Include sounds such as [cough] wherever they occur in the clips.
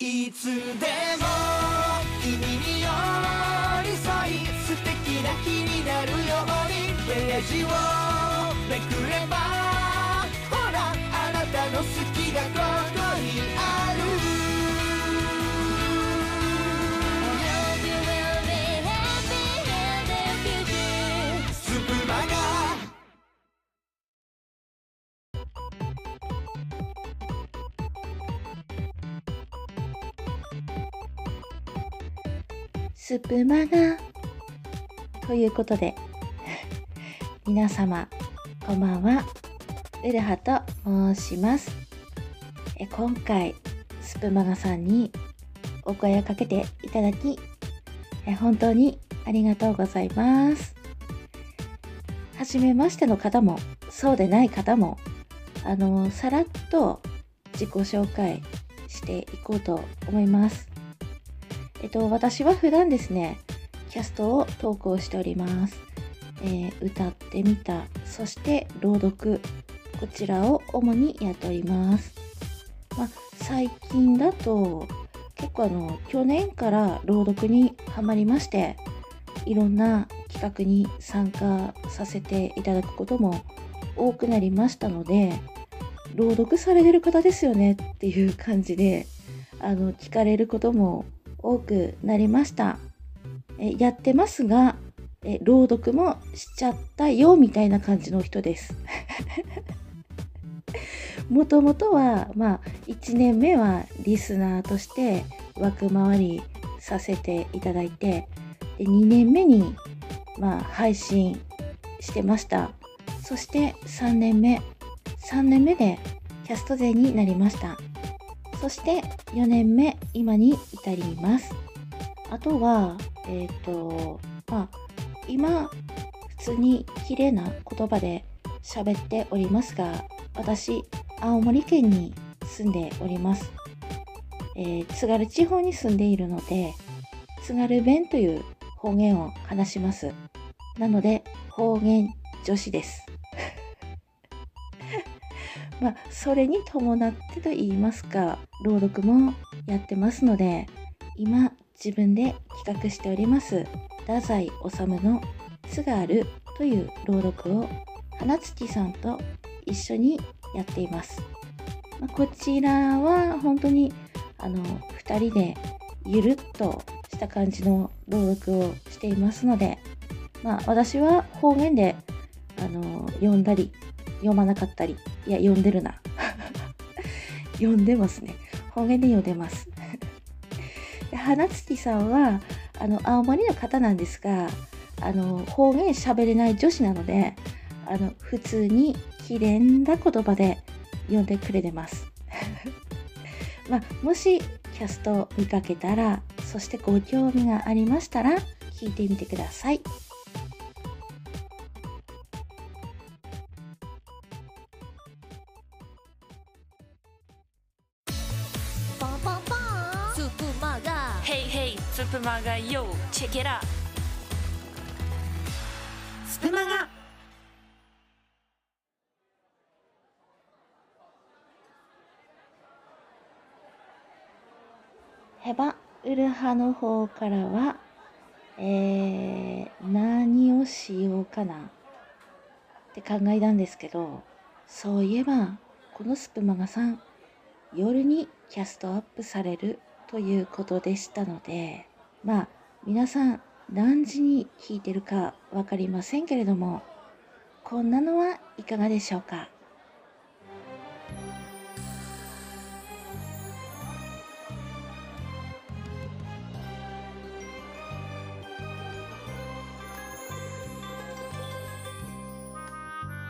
いつでも君に寄り添い素敵な日になるように。ページをめくればほらあなたの好きがここ。スプマガということで [laughs] 皆様こんばんは。ウルハと申します。え今回スプマガさんにお声をかけていただきえ本当にありがとうございます。はじめましての方もそうでない方もあのさらっと自己紹介していこうと思います。えっと、私は普段ですね、キャストを投稿しております。えー歌ってみた、そして朗読、こちらを主にやっております。まあ、最近だと、結構あの、去年から朗読にハマりまして、いろんな企画に参加させていただくことも多くなりましたので、朗読されてる方ですよねっていう感じで、あの、聞かれることも多くなりました。えやってますがえ、朗読もしちゃったよみたいな感じの人です。[laughs] もともとは、まあ、1年目はリスナーとして枠回りさせていただいて、で2年目に、まあ、配信してました。そして3年目、3年目でキャスト勢になりました。そして4年目、今に至ります。あとは、えっ、と、まあ、今、普通に綺麗な言葉で喋っておりますが、私、青森県に住んでおります。えー津軽地方に住んでいるので、津軽弁という方言を話します。なので、方言女子です。まあ、それに伴ってと言いますか、朗読もやってますので、今自分で企画しております、太宰治の津軽という朗読を花月さんと一緒にやっています。まあこちらは本当にあの2人でゆるっとした感じの朗読をしていますので、まあ、私は方言であの読んだり読まなかったりいや読んでるな。[laughs] 読んでますね。方言で読んでます。[laughs] で花月さんはあの青森の方なんですがあの方言喋れない女子なのであの普通に綺麗な言葉で読んでくれてます。[laughs] まあ、もしキャストを見かけたらそしてご興味がありましたら聞いてみてください。スプマガ Yo, check it out. スプマガヘバウルハの方からは、えー、何をしようかなって考えたんですけど、そういえば、このスプマガさん、夜にキャストアップされるということでしたので、まあ、皆さん何時に聞いてるかわかりませんけれども、こんなのはいかがでしょうか？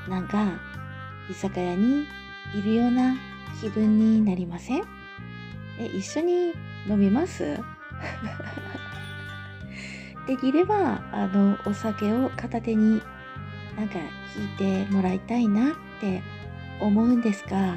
なんか居酒屋にいるような気分になりません？え一緒に飲みます。[laughs] できればあのお酒を片手になんか引いてもらいたいなって思うんですが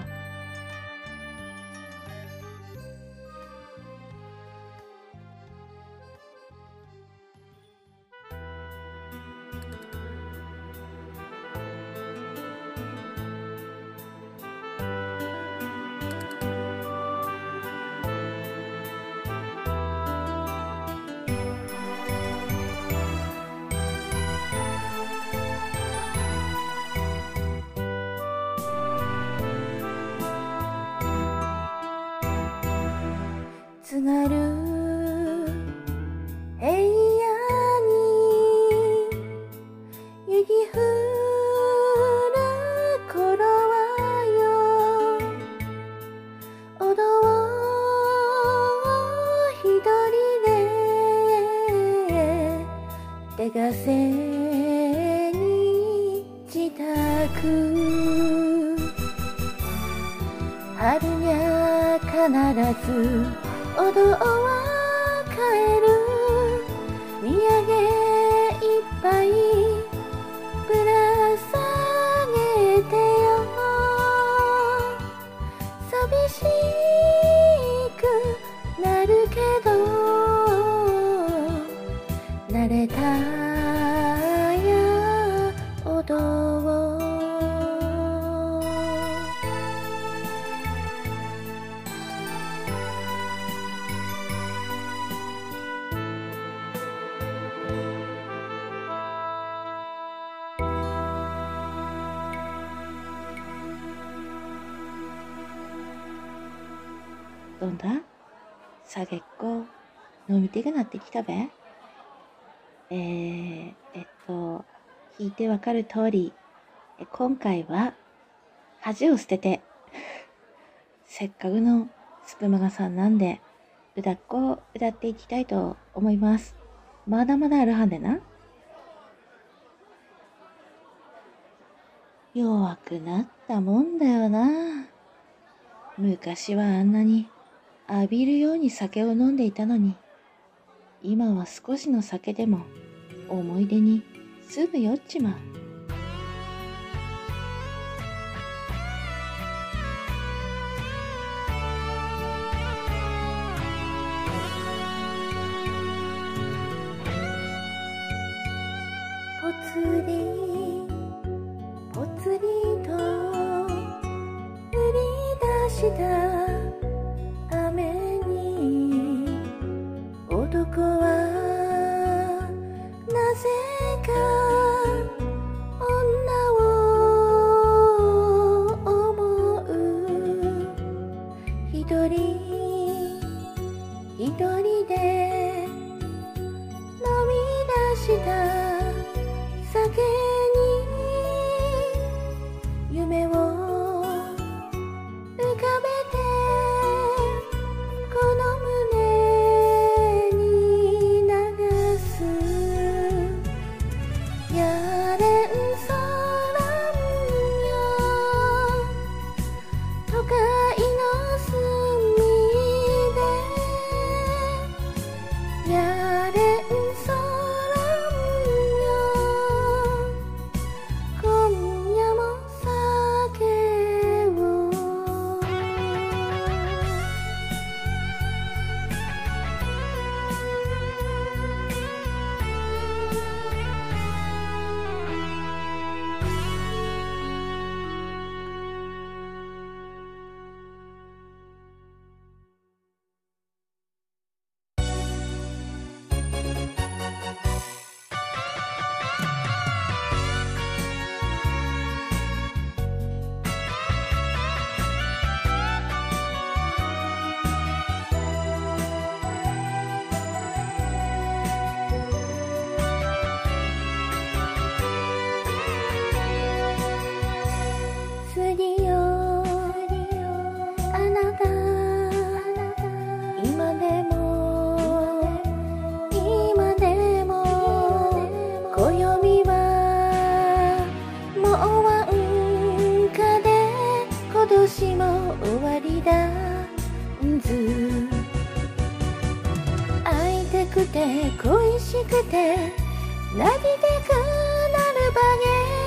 必ずお堂は帰るどんだ?下げっこ飲み手がなってきたべえー、えっと、聞いてわかる通り、今回は恥を捨てて、[laughs] せっかくのスプマガさんなんで、歌っ子を歌っていきたいと思います。まだまだあるはんでな。弱くなったもんだよな。昔はあんなに浴びるように酒を飲んでいたのに、今は少しの酒でも思い出にすぐ酔っちまう。ぽつりぽつりと降り出した次よあなた今でも今でも暦はもうわんかで今年も終わりだ。んず。会いたくて恋しくて泣きたくなるばげ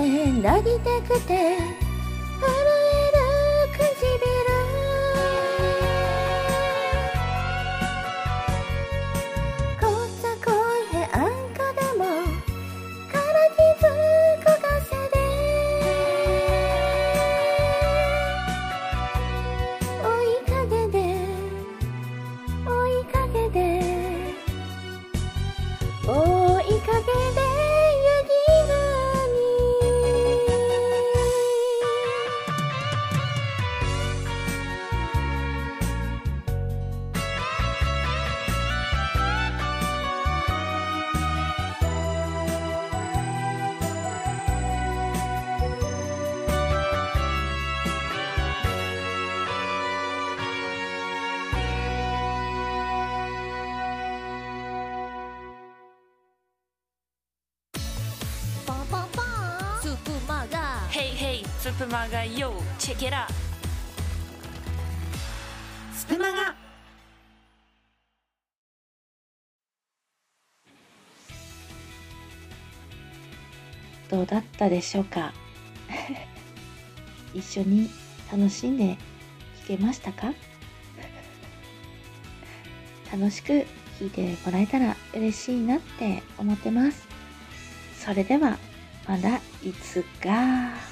てくてなぎてくてスプマガ Yo check it out. スプマガどうだったでしょうか？[laughs] 一緒に楽しんで聴けましたか？楽しく聴いてもらえたら嬉しいなって思ってます。それではまだいつか。